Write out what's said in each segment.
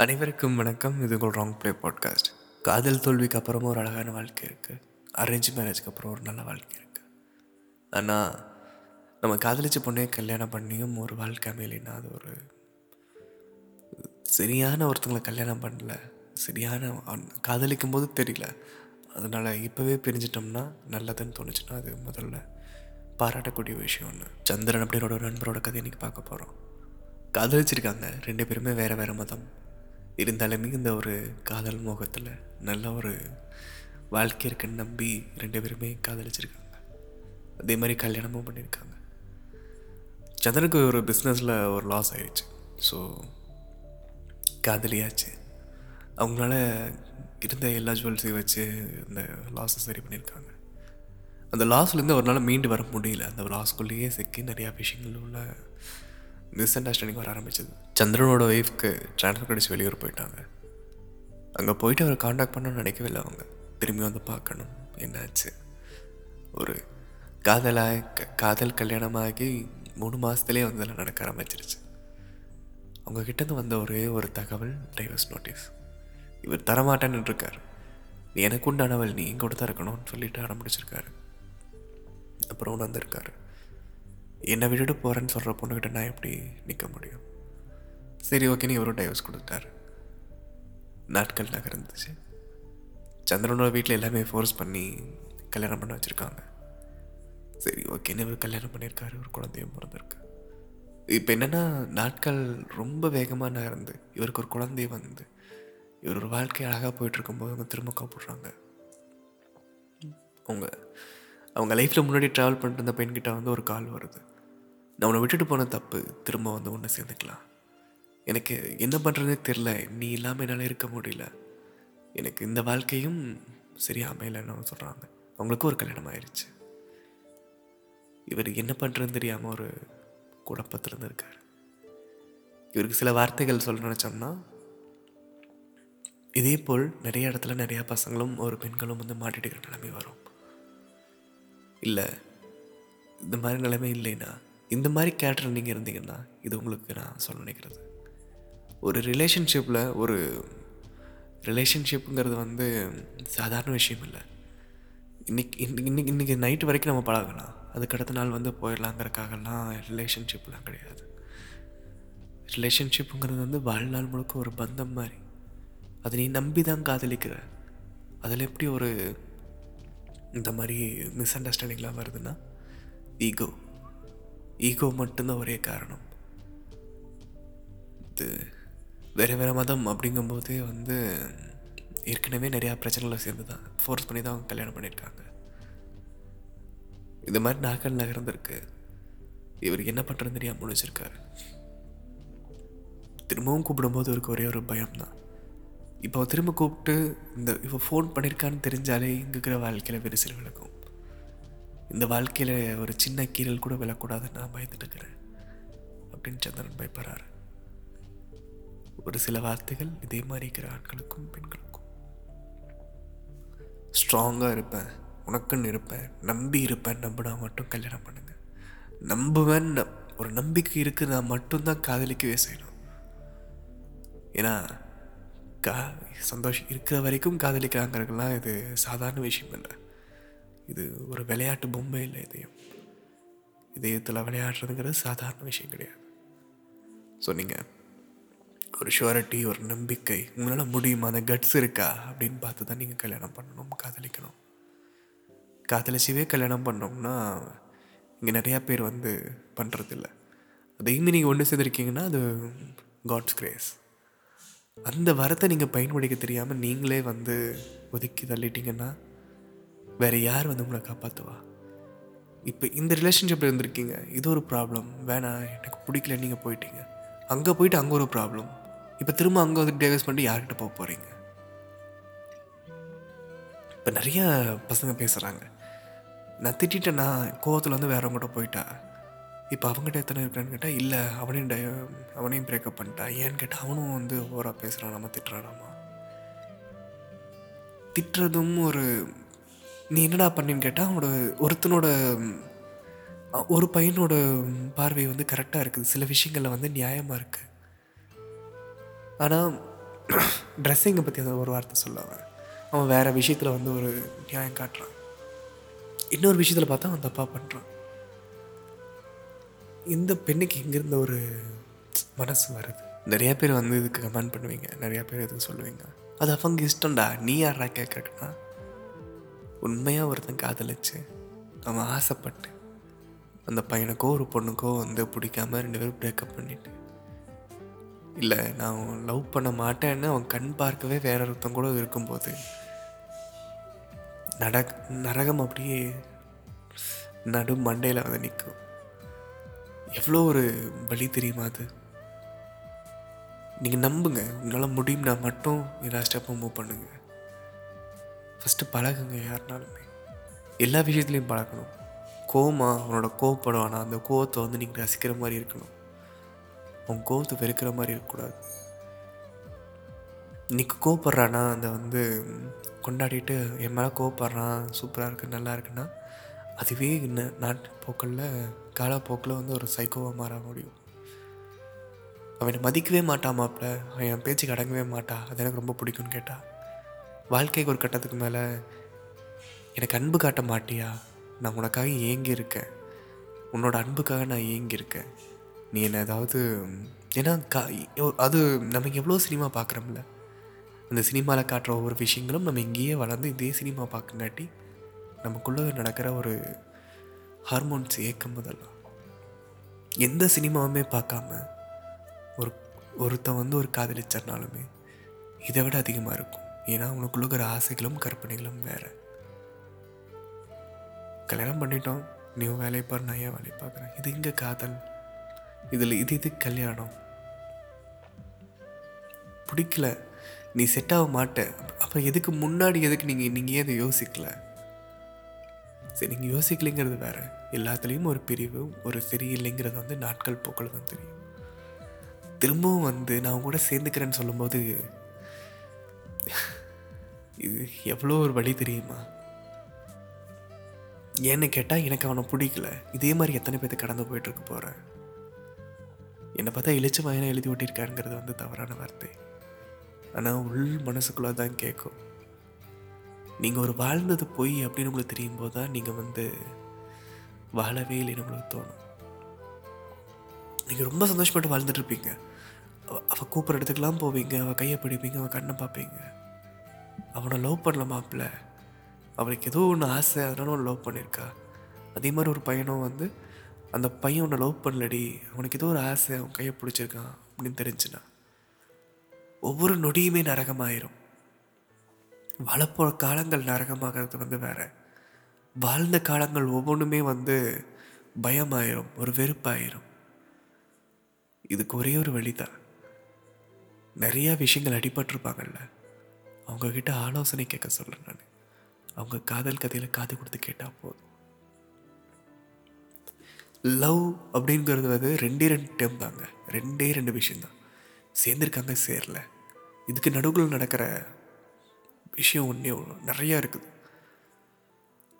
அனைவருக்கும் வணக்கம். இது உங்கள் ராங் ப்ளே பாட்காஸ்ட் காதல் தோல்விக்கு அப்புறமா ஒரு அழகான வாழ்க்கை இருக்குது அரேஞ்ச் மேரேஜ்க்கு அப்புறம் ஒரு நல்ல வாழ்க்கை இருக்குது ஆனால் நம்ம காதலிச்ச பொண்ணே கல்யாணம் பண்ணியும் ஒரு வாழ்க்கை அமையலைன்னா அது ஒரு சரியான ஒருத்தங்களை கல்யாணம் பண்ணல. சரியான காதலிக்கும் போது தெரியல. அதனால் இப்போவே பிரிஞ்சிட்டோம்னா நல்லதுன்னு தோணுச்சுன்னா அது முதல்ல பாராட்டக்கூடிய விஷயம் ஒன்று சந்திரன் அப்படின்ற ஒரு நண்பரோட கதை இன்றைக்கி பார்க்க போகிறோம் காதலிச்சிருக்காங்க. ரெண்டு பேருமே வேறு வேறு மதம். இருந்தாலுமே இந்த ஒரு காதல் மோகத்தில் நல்ல ஒரு வாழ்க்கை இருக்குன்னு நம்பி ரெண்டு பேருமே காதலிச்சிருக்காங்க. அதே மாதிரி கல்யாணமும் பண்ணியிருக்காங்க சந்திரனுக்கு ஒரு பிஸ்னஸில் ஒரு லாஸ் ஆயிடுச்சு ஸோ காதலியாச்சு. அவங்களால இருந்த எல்லா ஜுவல்ஸையும் வச்சு இந்த லாஸை சரி பண்ணியிருக்காங்க அந்த லாஸ்லேருந்து ஒரு நாள் மீண்டு வர முடியல. அந்த லாஸ்க்குள்ளேயே சிக்கி நிறையா விஷயங்கள் உள்ள மிஸ் அண்டர்ஸ்டாண்டிங் வர ஆரம்பிச்சது. சந்திரனோட ஒய்ஃப்க்கு ட்ரான்ஸ்ஃபர் கிடச்சி வெளியூர் போயிட்டாங்க. அங்கே போயிட்டு அவரை காண்டாக்ட் பண்ணணும்னு நினைக்கவே இல்லை அவங்க. திரும்பி வந்து பார்க்கணும். என்னாச்சு? ஒரு காதலாக க- காதல் கல்யாணமாகி மூணு மாதத்துலேயே வந்து அதில் நடக்க ஆரம்பிச்சிருச்சு. அவங்க கிட்டேருந்து வந்த ஒரே ஒரு தகவல் டைவர்ஸ் நோட்டீஸ் இவர் தரமாட்டேன்னு இருக்கார் நீ எனக்கு உண்டானவள் நீ இங்கே தான் இருக்கணும்னு சொல்லிட்டு ஆரம்பிச்சிருக்காரு. அப்புறம் உணர்ந்திருக்காரு. என்னை விட்டுட்டு போகிறேன்னு சொல்கிற பொண்ணுக்கிட்ட நான் எப்படி நிற்க முடியும்? சரி ஓகேன்னு இவரும் டைவர்ஸ் கொடுத்தாரு நாட்கள் நகர்ந்துச்சு. சந்திரனோட வீட்டில் எல்லாமே ஃபோர்ஸ் பண்ணி கல்யாணம் பண்ண வச்சுருக்காங்க. சரி ஓகேன்னு இவர் கல்யாணம் பண்ணியிருக்காரு ஒரு குழந்தையும் பிறந்திருக்கு. இப்போ என்னென்னா நாட்கள் ரொம்ப வேகமாக நகர்ந்து இவருக்கு ஒரு குழந்தை வந்து இவர் ஒரு வாழ்க்கை அழகாக போயிட்டுருக்கும்போது அவங்க திரும்ப கூப்பிடுறாங்க. அவங்க அவங்க லைஃப்பில் முன்னாடி ட்ராவல் பண்ணிட்டு இருந்த பெண்கிட்ட வந்து ஒரு கால் வருது. நான் உன்னை விட்டுட்டு போன தப்பு திரும்ப வந்து ஒன்று சேர்ந்துக்கலாம். எனக்கு என்ன பண்ணுறதுனே தெரில நீ இல்லாமல் என்னால் இருக்க முடியல. எனக்கு இந்த வாழ்க்கையும் சரியா அமையலைன்னு சொல்கிறாங்க அவங்களுக்கும் ஒரு கல்யாணம் ஆயிடுச்சு இவர் என்ன பண்ணுறதுன்னு தெரியாமல் ஒரு குழப்பத்தில் இருந்திருக்கார் இவருக்கு சில வார்த்தைகள் சொல்ல நினச்சோம்னா இதே போல் நிறைய இடத்துல நிறையா பசங்களும் ஒரு பெண்களும் வந்து மாட்டிட்டு இருக்கிற நிலைமை வரும். இல்லை. இந்த மாதிரி நிலைமை இல்லைன்னா இந்த மாதிரி கேரக்டர் நீங்கள் இருந்தீங்கன்னா இது உங்களுக்கு நான் சொல்ல நினைக்கிறது. ஒரு ரிலேஷன்ஷிப்பில் ஒரு ரிலேஷன்ஷிப்புங்கிறது வந்து சாதாரண விஷயம் இல்லை. இன்றைக்கி இன்னைக்கு இன்னைக்கு இன்றைக்கி நைட்டு வரைக்கும் நம்ம பழகலாம். அதுக்கு அடுத்த நாள் வந்து போயிடலாங்கிறக்காகலாம் ரிலேஷன்ஷிப்லாம் கிடையாது. ரிலேஷன்ஷிப்புங்கிறது வந்து வாழ்நாள் முழுக்க ஒரு பந்தம் மாதிரி. அதை நீ நம்பி தான் காதலிக்கிற. அதில் எப்படி ஒரு இந்த மாதிரி மிஸ் அண்டர்ஸ்டாண்டிங்லாம் வருதுன்னா ஈகோ ஈகோ மட்டும்தான் ஒரே காரணம். இது வேறு வேறு மதம் அப்படிங்கும்போதே வந்து ஏற்கனவே நிறையா பிரச்சனைகளை சேர்ந்து தான் ஃபோர்ஸ் பண்ணி தான் அவங்க கல்யாணம் பண்ணியிருக்காங்க. இந்த மாதிரி நாக்கள் நகர்ந்துருக்கு. இவர் என்ன பண்ணுறதுன்னு தெரியாமல் முடிச்சிருக்காரு திரும்பவும் கூப்பிடும்போது இவருக்கு ஒரே ஒரு பயம் தான் இப்போ திரும்ப கூப்பிட்டு இந்த இப்போ ஃபோன் பண்ணியிருக்கான்னு தெரிஞ்சாலே இங்கே இருக்கிற வாழ்க்கையில் விரிசல் விளக்கும். இந்த வாழ்க்கையில் ஒரு சின்ன கீரல் கூட விழக்கூடாதுன்னு நான் பயந்துட்டு இருக்கிறேன் அப்படின்னு சந்திரன் பயப்படுறாரு. ஒரு சில வார்த்தைகள் இதே மாதிரி இருக்கிற ஆண்களுக்கும் பெண்களுக்கும். ஸ்ட்ராங்காக இருப்பேன் உனக்குன்னு இருப்பேன் நம்பி இருப்பேன் நம்பினா மட்டும் கல்யாணம் பண்ணுங்க. நம்புவேன் ஒரு நம்பிக்கை இருக்குது நான் மட்டும்தான் காதலிக்கவே செய்யணும். ஏன்னா கா சந்தோஷம் இருக்கிற வரைக்கும் காதலிக்கிறாங்கிறதுலாம் இது சாதாரண விஷயம் இல்லை. இது ஒரு விளையாட்டு பொம்மை இல்லை இதயம் இதயத்தில் விளையாடுறதுங்கிறது சாதாரண விஷயம் கிடையாது. ஸோ நீங்கள் ஒரு ஷுவரிட்டி ஒரு நம்பிக்கை உங்களால் முடியுமா? அந்த கட்ஸ் இருக்கா? அப்படின்னு பார்த்து தான் நீங்கள் கல்யாணம் பண்ணணும் காதலிக்கணும். காதலிச்சுவே கல்யாணம் பண்ணோம்னா இங்கே நிறையா பேர் வந்து பண்ணுறதில்ல அதையுமே நீங்கள் ஒன்று சேர்ந்துருக்கீங்கன்னா அது காட்ஸ் கிரேஸ் அந்த வரத்தை நீங்கள் பயன்படுத்த தெரியாமல் நீங்களே வந்து ஒதுக்கி தள்ளிட்டீங்கன்னா வேறு யார் வந்து உங்களை காப்பாற்றுவா இப்போ இந்த ரிலேஷன்ஷிப்பில் இருந்திருக்கீங்க. இது ஒரு ப்ராப்ளம் வேணாம் எனக்கு பிடிக்கல நீங்கள் போயிட்டீங்க. அங்கே போயிட்டு அங்கே ஒரு ப்ராப்ளம் இப்போ திரும்ப அங்கே வந்து டேவேஸ் பண்ணி யார்கிட்ட போக போகிறீங்க இப்போ நிறைய பசங்க பேசுகிறாங்க நான் திட்டேன்னா கோவத்தில் வந்து வேறவங்ககிட்ட போயிட்டா? இப்போ அவங்ககிட்ட எத்தனை இருக்கான்னு கேட்டால் இல்லை அவனையும் டய அவனையும் பிரேக்கப் பண்ணிட்டா. ஏன்னு கேட்டால் அவனும் வந்து ஓவராக பேசுகிறான் நம்ம திட்டுறானாமா? திட்டுறதும் ஒரு நீ என்னடா பண்ணின்னு கேட்டால் அவனோட ஒருத்தனோட ஒரு பையனோட பார்வை வந்து கரெக்டாக இருக்குது. சில விஷயங்களில் வந்து நியாயமாக இருக்குது ஆனால் ட்ரெஸ்ஸிங்கை பற்றி அதை ஒரு வார்த்தை சொல்லுவான் அவன் வேறு விஷயத்தில் வந்து ஒரு நியாயம் காட்டுறான். இன்னொரு விஷயத்தில் பார்த்தா அவன் தப்பாக பண்ணுறான் இந்த பெண்ணுக்கு எங்கேருந்து ஒரு மனசு வருது. நிறையா பேர் வந்து இதுக்கு கமெண்ட் பண்ணுவீங்க. நிறையா பேர் இதுக்கு சொல்லுவீங்க. அது அவங்க இஷ்டம்டா. நீ யாரா கேட்குறக்குன்னா உண்மையாக ஒருத்தன் காதலிச்சு அவன் ஆசைப்பட்டு அந்த பையனுக்கோ ஒரு பொண்ணுக்கோ வந்து பிடிக்காம ரெண்டு பேரும் பிரேக்கப் பண்ணிட்டு இல்லை நான் லவ் பண்ண மாட்டேன்னு அவன் கண் பார்க்கவே வேற ஒருத்தன் கூட இருக்கும்போது நட நரகம் அப்படியே நடு மண்டையில் வந்து நிற்கும் எவ்வளோ ஒரு வழி தெரியுமா அது? நீங்கள் நம்புங்க. உங்களால் முடியும்னா மட்டும் எல்லா ஸ்டெப்பும் மூவ் பண்ணுங்கள் ஃபஸ்ட்டு பழகுங்க யாருனாலுமே. எல்லா விஷயத்துலையும் பழகணும். கோமா அவனோட கோவப்படுவானா அந்த கோவத்தை வந்து நீங்கள் ரசிக்கிற மாதிரி இருக்கணும். அவன் கோவத்தை வெறுக்கிற மாதிரி இருக்கக்கூடாது. இன்னைக்கு கோவப்படுறானா அதை வந்து கொண்டாடிட்டு என் மேலே கோவப்படுறான் சூப்பராக இருக்கு நல்லா இருக்குன்னா அதுவே என்ன நாட்டுப்போக்கில் காலப்போக்கில் வந்து ஒரு சைக்கோவாக மாற முடியும். அவனை மதிக்கவே மாட்டான் மாப்பிள்ள அவன் என் பேச்சுக்கு அடங்கவே மாட்டா அது எனக்கு ரொம்ப பிடிக்கும்னு கேட்டா. வாழ்க்கைக்கு ஒரு கட்டத்துக்கு மேலே எனக்கு அன்பு காட்ட மாட்டியா? நான் உனக்காக ஏங்கி இருக்கேன். உன்னோட அன்புக்காக நான் ஏங்கி இருக்கேன். நீ என்ன ஏதாவது ஏன்னா கா அது நம்ம எவ்வளோ சினிமா பார்க்குறோம்ல அந்த சினிமாவில் காட்டுற ஒவ்வொரு விஷயங்களும் நம்ம இங்கேயே வளர்ந்து இதே சினிமா பார்க்கங்காட்டி நமக்குள்ளே நடக்கிற ஒரு ஹார்மோன்ஸ் ஏக்கம் முதல்லாம் எந்த சினிமாவுமே பார்க்காம ஒரு ஒருத்தன் வந்து ஒரு காதலிச்சர்னாலுமே இதை விட அதிகமாக இருக்கும். ஏன்னா அவனுக்குள்ள இருக்கிற ஆசைகளும் கற்பனைகளும் வேறு. கல்யாணம் பண்ணிட்டோம். நீ வேலையை பாரு நான் ஏன் வேலையை பார்க்குறேன். இது இங்கே காதல்? இதில் இது இது கல்யாணம்? பிடிக்கல. நீ செட் ஆக மாட்ட. அப்போ எதுக்கு முன்னாடி எதுக்கு நீங்கள் நீங்கள் ஏன் இதை யோசிக்கலை? சரி நீங்கள் யோசிக்கலைங்கிறது வேறு. எல்லாத்துலேயும் ஒரு பிரிவு ஒரு சரியில்லைங்கிறது வந்து நாட்கள் போக்கில் தான் தெரியும். திரும்பவும் வந்து நான் உன் கூட சேர்ந்துக்கிறேன்னு சொல்லும்போது இது எவ்வளோ ஒரு வழி தெரியுமா? ஏன்னு கேட்டால் எனக்கு அவனை பிடிக்கல. இதே மாதிரி எத்தனை பேர்த்து கடந்து போயிட்டுருக்கு போகிறேன் என்னை பார்த்தா இழிச்சு வாயினா எழுதி ஓட்டியிருக்காருங்கிறது வந்து தவறான வார்த்தை. ஆனால் உள் மனசுக்குள்ளே தான் கேட்கும் நீங்கள் ஒரு வாழ்ந்தது பொய் அப்படின்னு உங்களுக்கு தெரியும் போது தான் நீங்கள் வந்து வாழவே இல்லைன்னு உங்களுக்கு தோணும். நீங்கள் ரொம்ப சந்தோஷப்பட்டு வாழ்ந்துட்டுருப்பீங்க இருப்பீங்க. கூப்பிட்ற இடத்துக்குலாம் போவீங்க அவள் கையை பிடிப்பீங்க அவள் கண்ணை பார்ப்பீங்க. அவனை லவ் பண்ணல மாப்பிள்ள. அவளுக்கு ஏதோ ஒன்று ஆசை அதனால ஒன்று லவ் பண்ணியிருக்கா. அதே மாதிரி ஒரு பையனும் வந்து அந்த பையன் உன்னை லவ் பண்ணலடி அவனுக்கு ஏதோ ஒரு ஆசை அவன் கையை பிடிச்சிருக்கான் அப்படின்னு தெரிஞ்சுனா ஒவ்வொரு நொடியுமே நரகமாயிரும். வளப்போகிற காலங்கள் நரகமாகிறது வந்து வேறு. வாழ்ந்த காலங்கள் ஒவ்வொன்றுமே வந்து பயமாயிரும் ஒரு வெறுப்பாயிரும். இதுக்கு ஒரே ஒரு வழிதான். நிறையா விஷயங்கள் அடிபட்டிருப்பாங்கல்ல. அவங்கக்கிட்ட ஆலோசனை கேட்க சொல்கிறேன் நான். அவங்க காதல் கதையில் காது கொடுத்து கேட்டால் போதும். லவ் அப்படிங்கிறது வந்து ரெண்டே ரெண்டு டைம் தாங்க. ரெண்டே ரெண்டு விஷயந்தான் சேர்ந்துருக்காங்க சேரல. இதுக்கு நடுவில் நடக்கிற விஷயம் ஒன்றே ஒன்று நிறையா இருக்குது.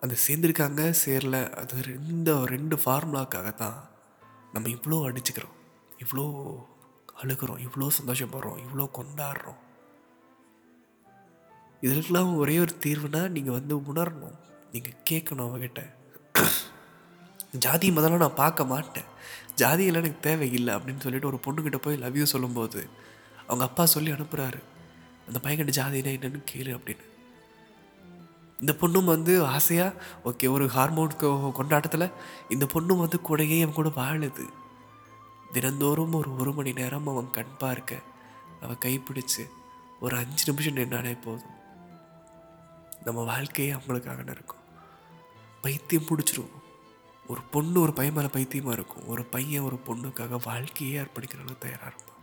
அந்த சேர்ந்துருக்காங்க சேரல. அது ரெண்டு ரெண்டு ஃபார்முலாக்காக தான் நம்ம இவ்வளோ அடிச்சுக்கிறோம். இவ்வளோ அழுகிறோம். இவ்வளோ சந்தோஷப்படுறோம் இவ்வளோ கொண்டாடுறோம். இதற்கெல்லாம் ஒரே ஒரு தீர்வுனா நீங்கள் வந்து உணரணும். நீங்கள் கேட்கணும் அவகிட்ட. ஜாதி மதம்லாம் நான் பார்க்க மாட்டேன். ஜாதியெல்லாம் எனக்கு தேவையில்லை அப்படின்னு சொல்லிட்டு ஒரு பொண்ணுக்கிட்ட போய் லவ் யூ சொல்லும்போது அவங்க அப்பா சொல்லி அனுப்புகிறாரு அந்த பையன்கிட்ட ஜாதினா என்னன்னு கேளு அப்படின்னு. இந்த பொண்ணும் வந்து ஆசையாக ஓகே ஒரு ஹார்மோன் கொண்டாட்டத்தில் இந்த பொண்ணும் வந்து கூடயே அவன் கூட வாழுது. தினந்தோறும் ஒரு ஒரு மணி நேரம் அவன் கண் பார்க்க அவன் கைப்பிடிச்சு ஒரு அஞ்சு நிமிஷம் நின்னாலே போதும். நம்ம வாழ்க்கையே அவங்களுக்காக இருக்கும். பைத்தியம் பிடிச்சிருவோம் ஒரு பொண்ணு ஒரு பையன் மேலே பைத்தியமாக இருக்கும். ஒரு பையன் ஒரு பொண்ணுக்காக வாழ்க்கையே அர்ப்பணிக்கிறவங்க தயாராக இருப்பான்.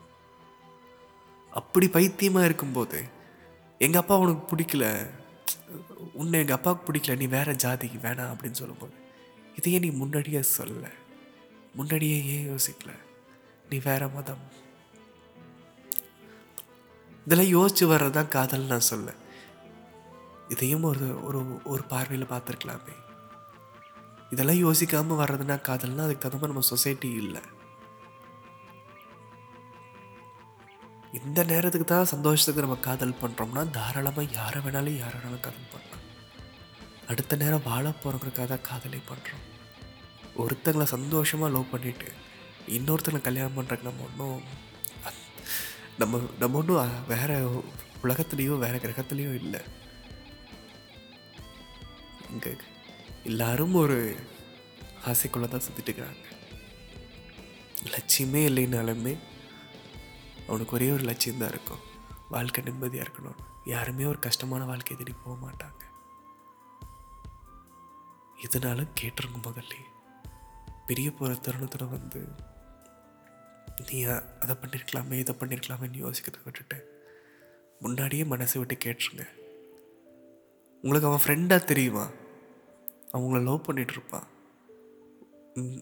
அப்படி பைத்தியமாக இருக்கும்போது எங்கள் அப்பா உனக்கு பிடிக்கல. உன்னை எங்கள் அப்பாவுக்கு பிடிக்கல. நீ வேறு ஜாதிக்கு வேணாம் அப்படின்னு சொல்லும்போது இதையே நீ முன்னாடியே சொல்லல முன்னாடியே ஏன் யோசிக்கல? நீ வேற மதம். இதெல்லாம் யோசிச்சு வர்றது தான் காதல் நான் சொல்ல. இதையும் ஒரு ஒரு ஒரு பார்வையில் பார்த்துருக்கலாமே. இதெல்லாம் யோசிக்காமல் வர்றதுனா காதல்னா அதுக்கு தகுந்த மாதிரி நம்ம சொசைட்டி இல்லை. இந்த நேரத்துக்கு தான் சந்தோஷத்துக்கு நம்ம காதல் பண்ணுறோம்னா தாராளமாக யாரை வேணாலும் யாரை வேணாலும் காதல் பண்ணலாம். அடுத்த நேரம் வாழ போகிறவங்களுக்காக தான் காதலே பண்ணுறோம் ஒருத்தங்களை சந்தோஷமாக லவ் பண்ணிவிட்டு இன்னொருத்தங்களை கல்யாணம் பண்ணுறதுக்கு நம்ம ஒன்றும் நம்ம நம்ம ஒன்றும் வேறு உலகத்துலேயோ வேறு கிரகத்துலேயோ இல்லை. இங்கே எல்லாரும் ஒரு ஆசைக்குள்ளே தான் சுற்றிட்டு இருக்கிறாங்க. லட்சியமே இல்லைனாலுமே அவனுக்கு ஒரே ஒரு லட்சியம் தான் இருக்கும். வாழ்க்கை நிம்மதியாக இருக்கணும். யாருமே ஒரு கஷ்டமான வாழ்க்கையை தேடி போக மாட்டாங்க. இதனால கேட்டுருங்க முதல்ல பெரிய போகிற தருணத்தில் வந்து நீ அதை பண்ணியிருக்கலாமே இதை பண்ணியிருக்கலாமேன்னு யோசிக்கிறத விட்டுட்டு முன்னாடியே மனசை விட்டு கேட்டுருங்க. உங்களுக்கு அவன் ஃப்ரெண்டாக தெரியுமா? அவங்கள லவ் பண்ணிகிட்ருப்பான் இருப்பான்.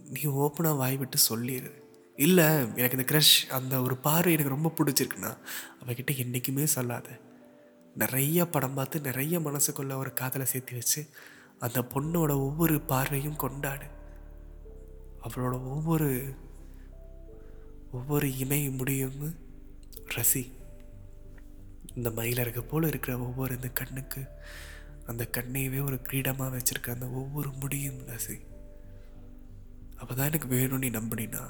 நீ ஓப்பனாக வாய் விட்டு சொல்லிடு இல்லை எனக்கு இந்த க்ரஷ் அந்த ஒரு பார்வை எனக்கு ரொம்ப பிடிச்சிருக்குன்னா அவகிட்ட என்றைக்குமே சொல்லாத. நிறைய படம் பார்த்து நிறைய மனசுக்குள்ள ஒரு காதலை சேர்த்து வச்சு அந்த பொண்ணோட ஒவ்வொரு பார்வையும் கொண்டாடு. அவளோட ஒவ்வொரு ஒவ்வொரு இமை முடியும் ரசி. இந்த மயிலறகு போல் இருக்கிற ஒவ்வொரு இந்த கண்ணுக்கு அந்த கண்ணையவே ஒரு கிரீடமாக வச்சுருக்க அந்த ஒவ்வொரு முடியும் ரசி. அப்போ தான் எனக்கு வேணும்னு நீ நம்பினா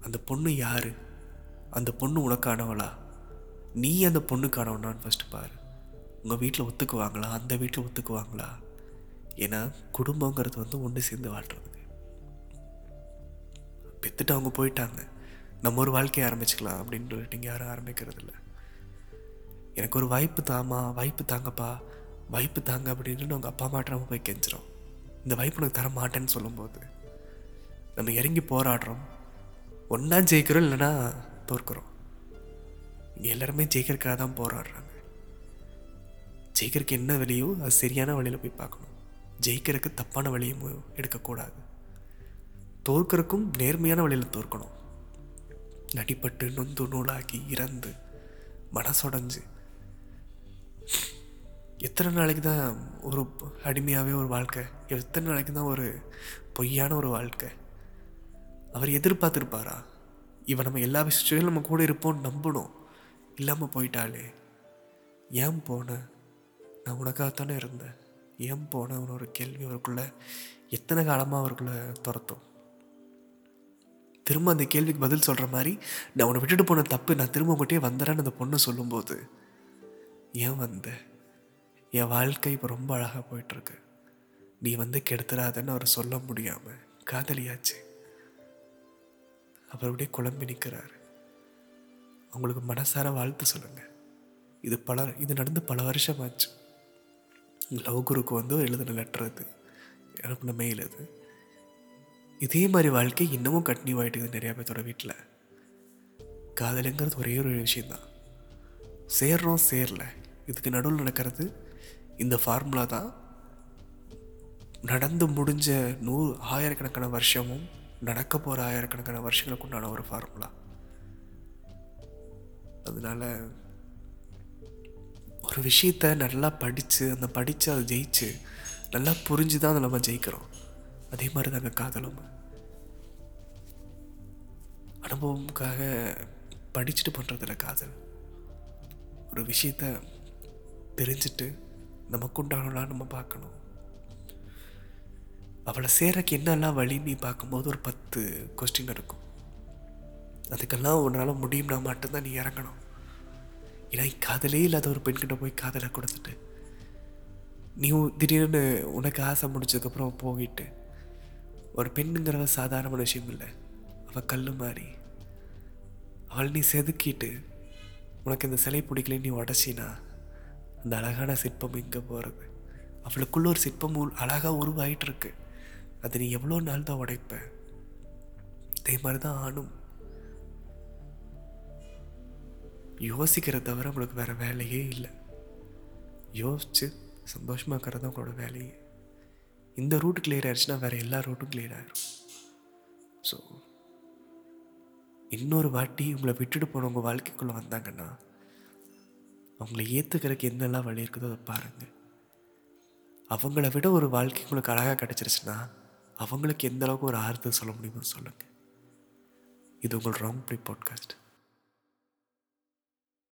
அந்த பொண்ணு யார்? அந்த பொண்ணு உனக்கானவளா? நீ அந்த பொண்ணுக்கானவனான்னு ஃபஸ்ட்டு பாரு. உங்கள் வீட்டில் ஒத்துக்குவாங்களா? அந்த வீட்டில் ஒத்துக்குவாங்களா? ஏன்னா குடும்பங்கிறது வந்து ஒன்று சேர்ந்து வாழ்கிறதுக்கு பெற்றுட்டு அவங்க போயிட்டாங்க. நம்ம ஒரு வாழ்க்கையை ஆரம்பிச்சுக்கலாம் அப்படின்னு சொல்லிட்டு யாரும் ஆரம்பிக்கிறது இல்லை. எனக்கு ஒரு வாய்ப்பு தாமா வாய்ப்பு தாங்கப்பா வாய்ப்பு தாங்க அப்படின்னு அவங்க அப்பா அம்மாட்ட போய் கெஞ்சிரும் இந்த வாய்ப்பு உனக்கு தர மாட்டேன்னு சொல்லும்போது நம்ம இறங்கி போராடுறோம். ஒன்றா ஜெயிக்கிறோம் இல்லைன்னா தோற்கிறோம். எல்லாருமே ஜெயிக்கிறதுக்காக தான் போராடுறாங்க. ஜெயிக்கிறதுக்கு என்ன வழியோ அது சரியான வழியில் போய் பார்க்கணும். ஜெயிக்கிறதுக்கு தப்பான வழியும் எடுக்கக்கூடாது. தோற்கிறதுக்கும் நேர்மையான வழியில் தோற்கணும். நடிப்பட்டு நொந்து நூலாகி இறந்து மனசொடைஞ்சு. எத்தனை நாளைக்கு தான் ஒரு அடிமையாகவே ஒரு வாழ்க்கை எத்தனை நாளைக்கு தான் ஒரு பொய்யான ஒரு வாழ்க்கை அவர் எதிர்பார்த்துருப்பாரா? இவன் நம்ம எல்லா விஷயத்திலும் நம்ம கூட இருப்போம்னு நம்பணும். இல்லாமல் போயிட்டாளே. ஏன் போன? நான் உனக்காகத்தானே இருந்தேன். ஏன் போனேன் ஒரு கேள்வி அவருக்குள்ள எத்தனை காலமாக அவருக்குள்ளே துரத்தும். திரும்ப அந்த கேள்விக்கு பதில் சொல்கிற மாதிரி நான் உன்னை விட்டுட்டு போன தப்பு நான் திரும்ப உங்கள்கிட்டயே வந்துடுறேன்னு அந்த பொண்ணு சொல்லும்போது ஏன் வந்த? என் வாழ்க்கை இப்போ ரொம்ப அழகாக போயிட்டுருக்கு நீ வந்து கெடுத்துடாதன்னு அவர் சொல்ல முடியாமல் காதலியாச்சு. அவர் அப்படியே குழம்பி நிற்கிறாரு. அவங்களுக்கு மனசார வாழ்த்து சொல்லுங்கள் இது பல இது நடந்து பல வருஷமாச்சு. லவ் குருக்கு வந்து எழுதின லெட்டர் அது. அனுப்பின மெயில் அது. இதே மாதிரி வாழ்க்கை இன்னமும் கண்டினியூ ஆகிட்டு இருக்குது நிறையா பேர்த்தோட வீட்டில் காதலுங்கிறது ஒரே ஒரு விஷயந்தான் சேர்றோம் சேரல. இதுக்கு நடுவில் நடக்கிறது இந்த ஃபார்முலா தான். நடந்து முடிஞ்ச நூறு ஆயிரக்கணக்கான வருஷமும் நடக்க போகிற ஆயிரக்கணக்கான வருஷங்களுக்கு உண்டான ஒரு ஃபார்முலா அதனால ஒரு விஷயத்த நல்லா படித்து அந்த படித்து அதை ஜெயிச்சு நல்லா புரிஞ்சு தான் அதை நம்ம ஜெயிக்கிறோம். அதே மாதிரி தாங்க காதலும். அனுபவமுக்காக படிச்சுட்டு பண்ணுறதில்ல காதல். ஒரு விஷயத்த தெரிஞ்சுட்டு நமக்கு உண்டானலாம் நம்ம பார்க்கணும். அவளை சேரக்கு என்னெல்லாம் வழி நீ பார்க்கும்போது ஒரு பத்து கொஸ்டின் இருக்கும். அதுக்கெல்லாம் உன்னால் முடியும்னா மட்டும்தான் நீ இறங்கணும். ஏன்னா காதலே இல்லாத ஒரு பெண்கிட்ட போய் காதலை கொடுத்துட்டு நீ திடீர்னு உனக்கு ஆசை முடிச்சதுக்கப்புறம் போகிட்டு ஒரு பெண்ணுங்கிறவ சாதாரணமான விஷயம் இல்லை. அவள் கல் மாதிரி. அவள் நீ செதுக்கிட்டு உனக்கு இந்த சிலை பிடிக்கலன்னு நீ உடச்சினா அந்த அழகான சிற்பம் இங்கே போகிறது அவளுக்குள்ள ஒரு சிற்பம் அழகாக அழகா உருவாயிட்டு இருக்கு அது நீ எவ்வளோ நாள் தான் உடைப்ப அதே மாதிரி தான் ஆணும். யோசிக்கிறத தவிர உங்களுக்கு வேறு வேலையே இல்லை. யோசிச்சு சந்தோஷமாக இருக்கிறது தான் உங்களோட வேலையே. இந்த ரூட்டு கிளியர் ஆயிடுச்சுன்னா வேற எல்லா ரூட்டும் கிளியர் ஆயிரும். ஸோ இன்னொரு வாட்டி உங்களை விட்டுட்டு போனவங்க வாழ்க்கைக்குள்ளே வந்தாங்கன்னா அவங்கள ஏற்றுக்கிறதுக்கு என்னெல்லாம் வழி இருக்குதோ அதை பாருங்கள் அவங்கள விட ஒரு வாழ்க்கை உங்களுக்கு அழகாக கிடச்சிருச்சுன்னா அவங்களுக்கு எந்த அளவுக்கு ஒரு ஆறுதல் சொல்ல முடியுமோ சொல்லுங்கள் இது உங்கள் ராங் ப்ரீ பாட்காஸ்ட்